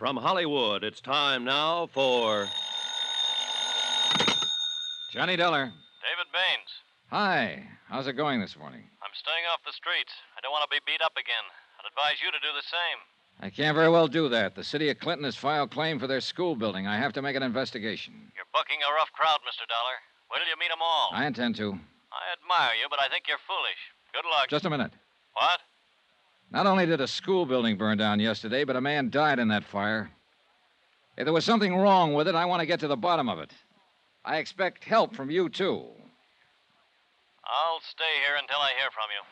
From Hollywood, it's time now for. Johnny Dollar. David Baines. Hi. How's it going this morning? I'm staying off the streets. I don't want to be beat up again. I'd advise you to do the same. I can't very well do that. The city of Clinton has filed claim for their school building. I have to make an investigation. You're bucking a rough crowd, Mr. Dollar. Wait till you meet 'em all. I intend to. I admire you, but I think you're foolish. Good luck. Just a minute. What? Not only did a school building burn down yesterday, but a man died in that fire. If there was something wrong with it, I want to get to the bottom of it. I expect help from you, too. I'll stay here until I hear from you.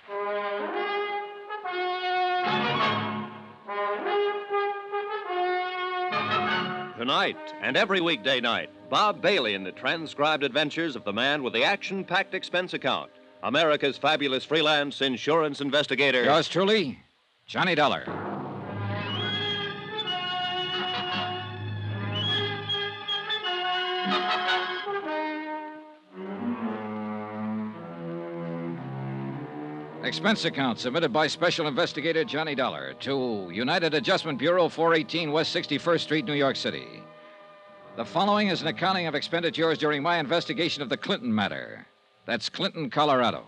Tonight and every weekday night, Bob Bailey in the transcribed adventures of the man with the action packed expense account, America's fabulous freelance insurance investigator. Yours truly, Johnny Dollar. Expense account submitted by Special Investigator Johnny Dollar to United Adjustment Bureau, 418 West 61st Street, New York City. The following is an accounting of expenditures during my investigation of the Clinton matter. That's Clinton, Colorado.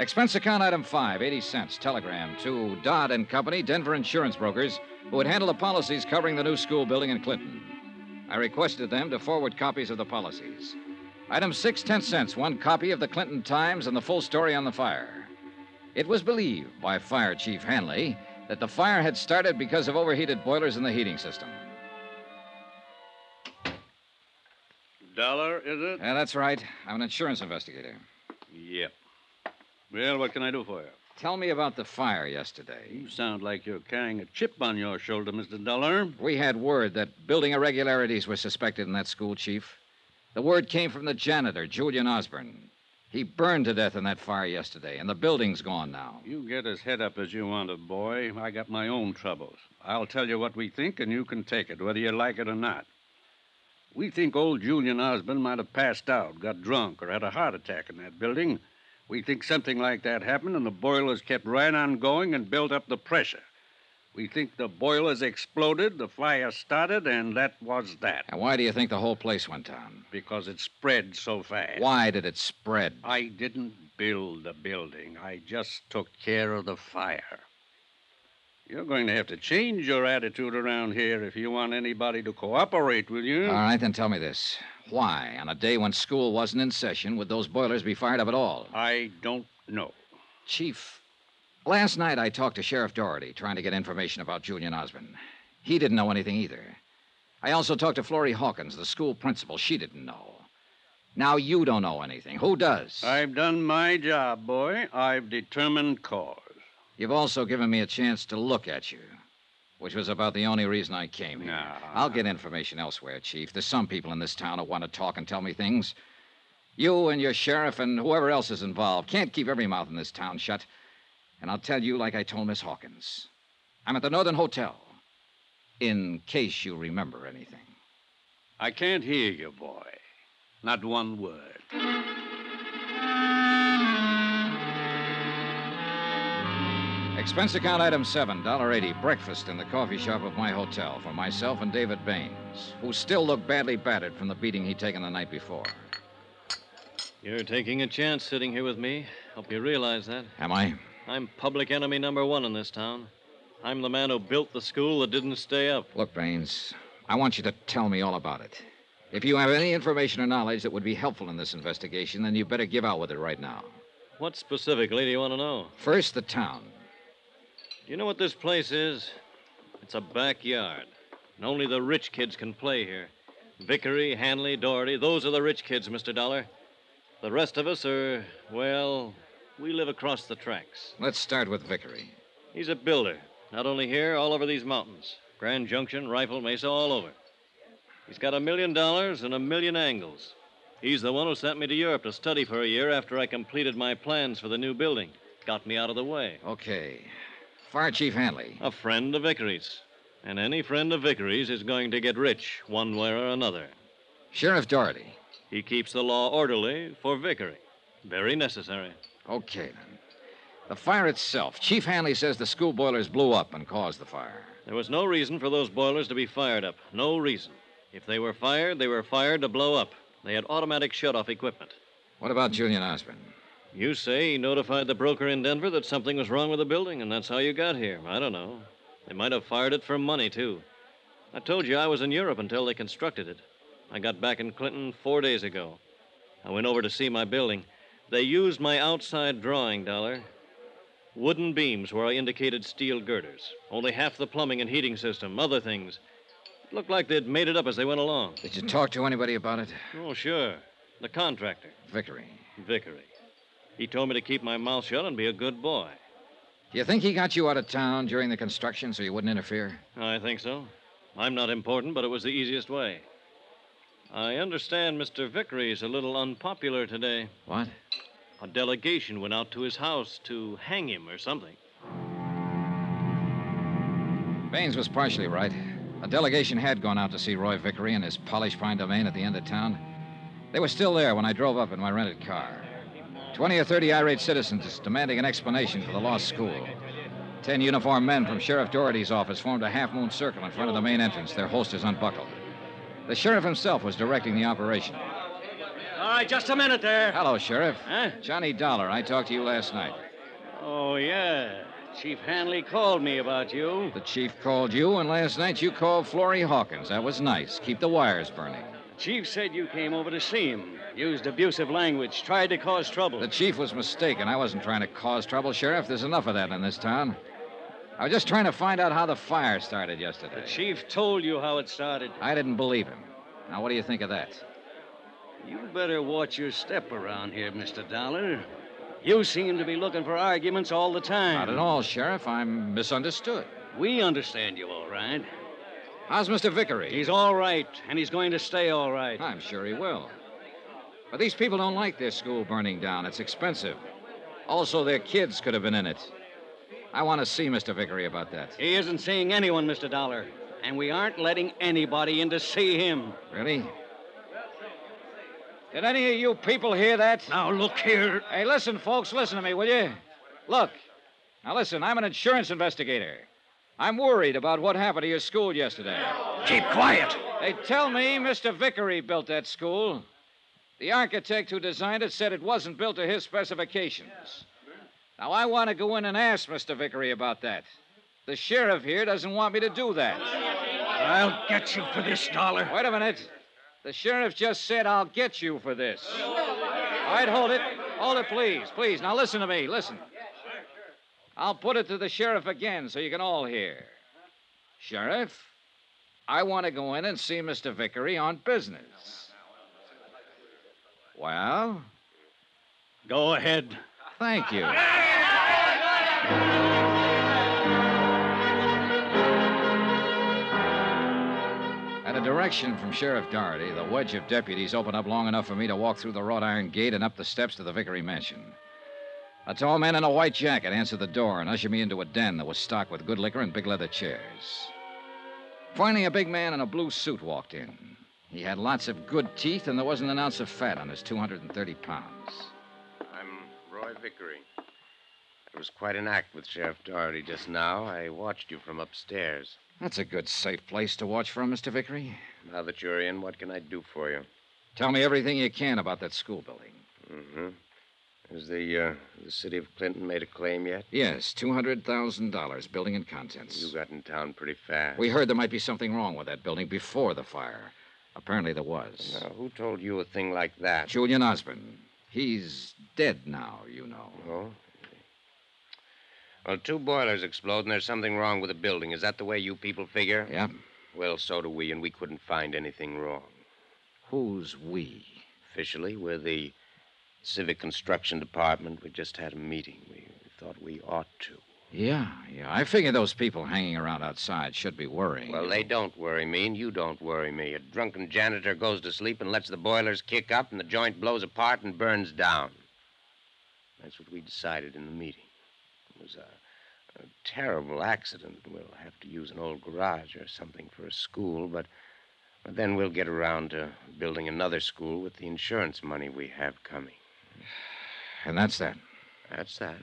Expense account item 5, 80 cents, telegram to Dodd and Company, Denver insurance brokers, who would handle the policies covering the new school building in Clinton. I requested them to forward copies of the policies. Item 6, 10 cents, one copy of the Clinton Times and the full story on the fire. It was believed by Fire Chief Hanley that the fire had started because of overheated boilers in the heating system. Dollar, is it? Yeah, that's right. I'm an insurance investigator. Yep. Well, what can I do for you? Tell me about the fire yesterday. You sound like you're carrying a chip on your shoulder, Mr. Dollar. We had word that building irregularities were suspected in that school, Chief. The word came from the janitor, Julian Osborne. He burned to death in that fire yesterday, and the building's gone now. You get as head up as you want boy. I got my own troubles. I'll tell you what we think, and you can take it, whether you like it or not. We think old Julian Osborne might have passed out, got drunk, or had a heart attack in that building. We think something like that happened, and the boilers kept right on going and built up the pressure. We think the boilers exploded, the fire started, and that was that. And why do you think the whole place went down? Because it spread so fast. Why did it spread? I didn't build the building. I just took care of the fire. You're going to have to change your attitude around here if you want anybody to cooperate with you. All right, then tell me this. Why, on a day when school wasn't in session, would those boilers be fired up at all? I don't know. Chief, last night I talked to Sheriff Doherty trying to get information about Julian Osborne. He didn't know anything either. I also talked to Florrie Hawkins, the school principal. She didn't know. Now you don't know anything. Who does? I've done my job, boy. I've determined cause. You've also given me a chance to look at you, which was about the only reason I came here. Nah. I'll get information elsewhere, Chief. There's some people in this town who want to talk and tell me things. You and your sheriff and whoever else is involved can't keep every mouth in this town shut. And I'll tell you like I told Miss Hawkins. I'm at the Northern Hotel. In case you remember anything. I can't hear you, boy. Not one word. Expense account item seven, $1.80. Breakfast in the coffee shop of my hotel for myself and David Baines, who still looked badly battered from the beating he'd taken the night before. You're taking a chance sitting here with me. Hope you realize that. Am I? I'm public enemy number one in this town. I'm the man who built the school that didn't stay up. Look, Baines, I want you to tell me all about it. If you have any information or knowledge that would be helpful in this investigation, then you better give out with it right now. What specifically do you want to know? First, the town. You know what this place is? It's a backyard. And only the rich kids can play here. Vickery, Hanley, Doherty, those are the rich kids, Mr. Dollar. The rest of us are, well, we live across the tracks. Let's start with Vickery. He's a builder. Not only here, all over these mountains. Grand Junction, Rifle Mesa, all over. He's got a million dollars and a million angles. He's the one who sent me to Europe to study for a year after I completed my plans for the new building. Got me out of the way. Okay. Fire Chief Hanley. A friend of Vickery's. And any friend of Vickery's is going to get rich one way or another. Sheriff Doherty. He keeps the law orderly for Vickery. Very necessary. Okay, then. The fire itself. Chief Hanley says the school boilers blew up and caused the fire. There was no reason for those boilers to be fired up. No reason. If they were fired, they were fired to blow up. They had automatic shut-off equipment. What about Julian Osborne? You say he notified the broker in Denver that something was wrong with the building, and that's how you got here. I don't know. They might have fired it for money, too. I told you I was in Europe until they constructed it. I got back in Clinton four days ago. I went over to see my building. They used my outside drawing, Dollar. Wooden beams where I indicated steel girders. Only half the plumbing and heating system, other things. It looked like they'd made it up as they went along. Did you talk to anybody about it? Oh, sure. The contractor, Vickery. Vickery. He told me to keep my mouth shut and be a good boy. Do you think he got you out of town during the construction so you wouldn't interfere? I think so. I'm not important, but it was the easiest way. I understand Mr. Vickery is a little unpopular today. What? A delegation went out to his house to hang him or something. Baines was partially right. A delegation had gone out to see Roy Vickery in his polished fine domain at the end of town. They were still there when I drove up in my rented car. Twenty or thirty irate citizens demanding an explanation for the lost school. Ten uniformed men from Sheriff Doherty's office formed a half moon circle in front of the main entrance, their holsters unbuckled. The sheriff himself was directing the operation. All right, just a minute there. Hello, Sheriff. Huh? Johnny Dollar. I talked to you last night. Oh, yeah. Chief Hanley called me about you. The chief called you, and last night you called Florrie Hawkins. That was nice. Keep the wires burning. Chief said you came over to see him. Used abusive language, tried to cause trouble. The chief was mistaken. I wasn't trying to cause trouble, Sheriff. There's enough of that in this town. I was just trying to find out how the fire started yesterday. The chief told you how it started. I didn't believe him. Now, what do you think of that? You better watch your step around here, Mr. Dollar. You seem to be looking for arguments all the time. Not at all, Sheriff. I'm misunderstood. We understand you all right. How's Mr. Vickery? He's all right, and he's going to stay all right. I'm sure he will. But these people don't like their school burning down. It's expensive. Also, their kids could have been in it. I want to see Mr. Vickery about that. He isn't seeing anyone, Mr. Dollar. And we aren't letting anybody in to see him. Really? Did any of you people hear that? Now, look here. Hey, listen, folks, listen to me, will you? Look. Now, listen, I'm an insurance investigator. I'm worried about what happened to your school yesterday. Keep quiet. They tell me Mr. Vickery built that school. The architect who designed it said it wasn't built to his specifications. Now, I want to go in and ask Mr. Vickery about that. The sheriff here doesn't want me to do that. I'll get you for this, Dollar. Wait a minute. The sheriff just said I'll get you for this. All right, hold it. Hold it, please. Please. Now listen to me. Listen. I'll put it to the sheriff again so you can all hear. Sheriff, I want to go in and see Mr. Vickery on business. Well, Go ahead. thank you. At a direction from Sheriff Doherty, the wedge of deputies opened up long enough for me to walk through the wrought iron gate and up the steps to the Vickery mansion. A tall man in a white jacket answered the door and ushered me into a den that was stocked with good liquor and big leather chairs. Finally, a big man in a blue suit walked in. He had lots of good teeth, and there wasn't an ounce of fat on his 230 pounds. I'm Roy Vickery. It was quite an act with Sheriff Doherty just now. I watched you from upstairs. That's a good, safe place to watch from, Mr. Vickery. Now that you're in, what can I do for you? Tell me everything you can about that school building. Mm-hmm. Has the uh, the city of Clinton made a claim yet? Yes, $200,000, building and contents. You got in town pretty fast. We heard there might be something wrong with that building before the fire. Apparently there was. Now, who told you a thing like that? Julian Osborne. He's dead now, you know. Oh. Well, two boilers explode, and there's something wrong with the building. Is that the way you people figure? Yep. Well, so do we, and we couldn't find anything wrong. Who's we? Officially, we're the Civic Construction Department. We just had a meeting. We thought we ought to. Yeah, yeah. I figure those people hanging around outside should be worrying. Well, they don't worry me, and you don't worry me. A drunken janitor goes to sleep and lets the boilers kick up, and the joint blows apart and burns down. That's what we decided in the meeting. It was a, a terrible accident. We'll have to use an old garage or something for a school, but, but then we'll get around to building another school with the insurance money we have coming. And that's that. That's that.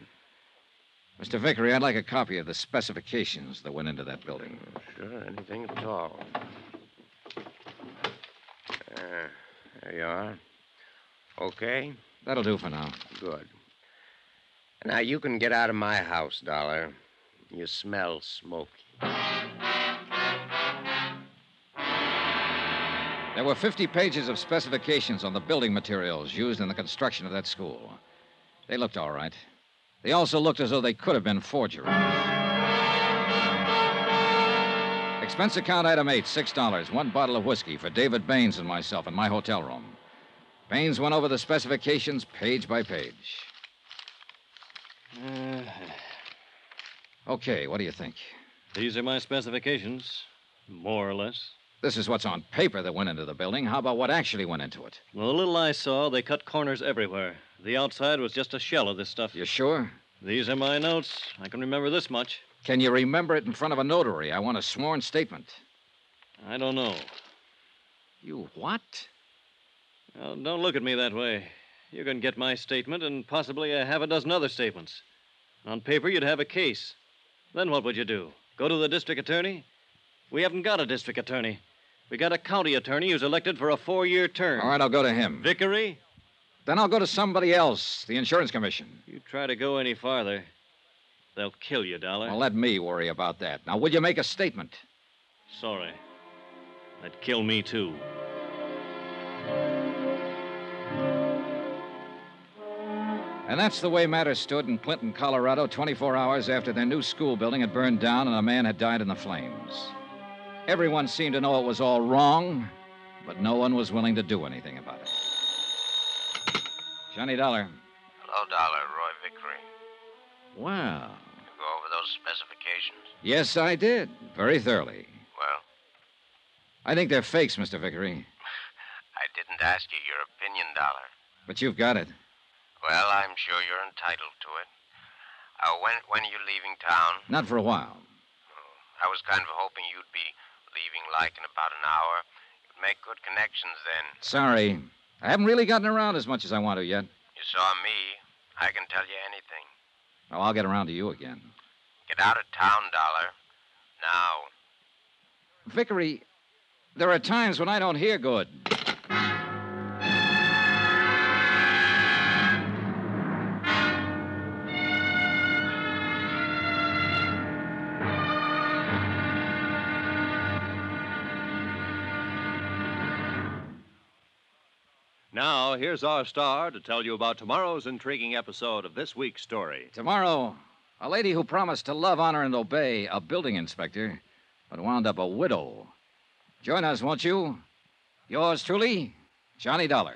Mr. Vickery, I'd like a copy of the specifications that went into that building. Sure, anything at all. Uh, there you are. Okay, That'll do for now. good. Now you can get out of my house, Dollar. You smell smoky. There were 50 pages of specifications on the building materials used in the construction of that school. They looked all right. They also looked as though they could have been forgeries. Expense account item eight, $6. One bottle of whiskey for David Baines and myself in my hotel room. Baines went over the specifications page by page. Uh, Okay, what do you think? these are my specifications, more or less. This is what's on paper that went into the building. How about what actually went into it? Well, the little I saw, they cut corners everywhere. The outside was just a shell of this stuff. You sure? These are my notes. I can remember this much. Can you remember it in front of a notary? I want a sworn statement. I don't know. You what? Well, don't look at me that way. You can get my statement and possibly a half a dozen other statements. On paper, you'd have a case. Then what would you do? Go to the district attorney? We haven't got a district attorney. We got a county attorney who's elected for a four year term. All right, I'll go to him. Vickery, Then I'll go to somebody else, the insurance commission. you try to go any farther, they'll kill you, Dollar. Well, let me worry about that. Now, will you make a statement? Sorry. That'd kill me, too. And that's the way matters stood in Clinton, Colorado, 24 hours after their new school building had burned down and a man had died in the flames. Everyone seemed to know it was all wrong, but no one was willing to do anything about it. Johnny Dollar. Hello, Dollar. Roy Vickery. Wow. You go over those specifications? Yes, I did. Very thoroughly. Well, I think they're fakes, Mr. Vickery. I didn't ask you your opinion, Dollar. But you've got it. Well, I'm sure you're entitled to it. Uh, when when are you leaving town? Not for a while. I was kind of hoping you'd be leaving like in about an hour. You'd make good connections then. Sorry. I haven't really gotten around as much as I want to yet. You saw me. I can tell you anything. Oh, I'll get around to you again. Get out of town, Dollar. Now. Vickery, there are times when I don't hear good. Now, here's our star to tell you about tomorrow's intriguing episode of this week's story. Tomorrow, a lady who promised to love, honor, and obey a building inspector, but wound up a widow. Join us, won't you? Yours truly, Johnny Dollar.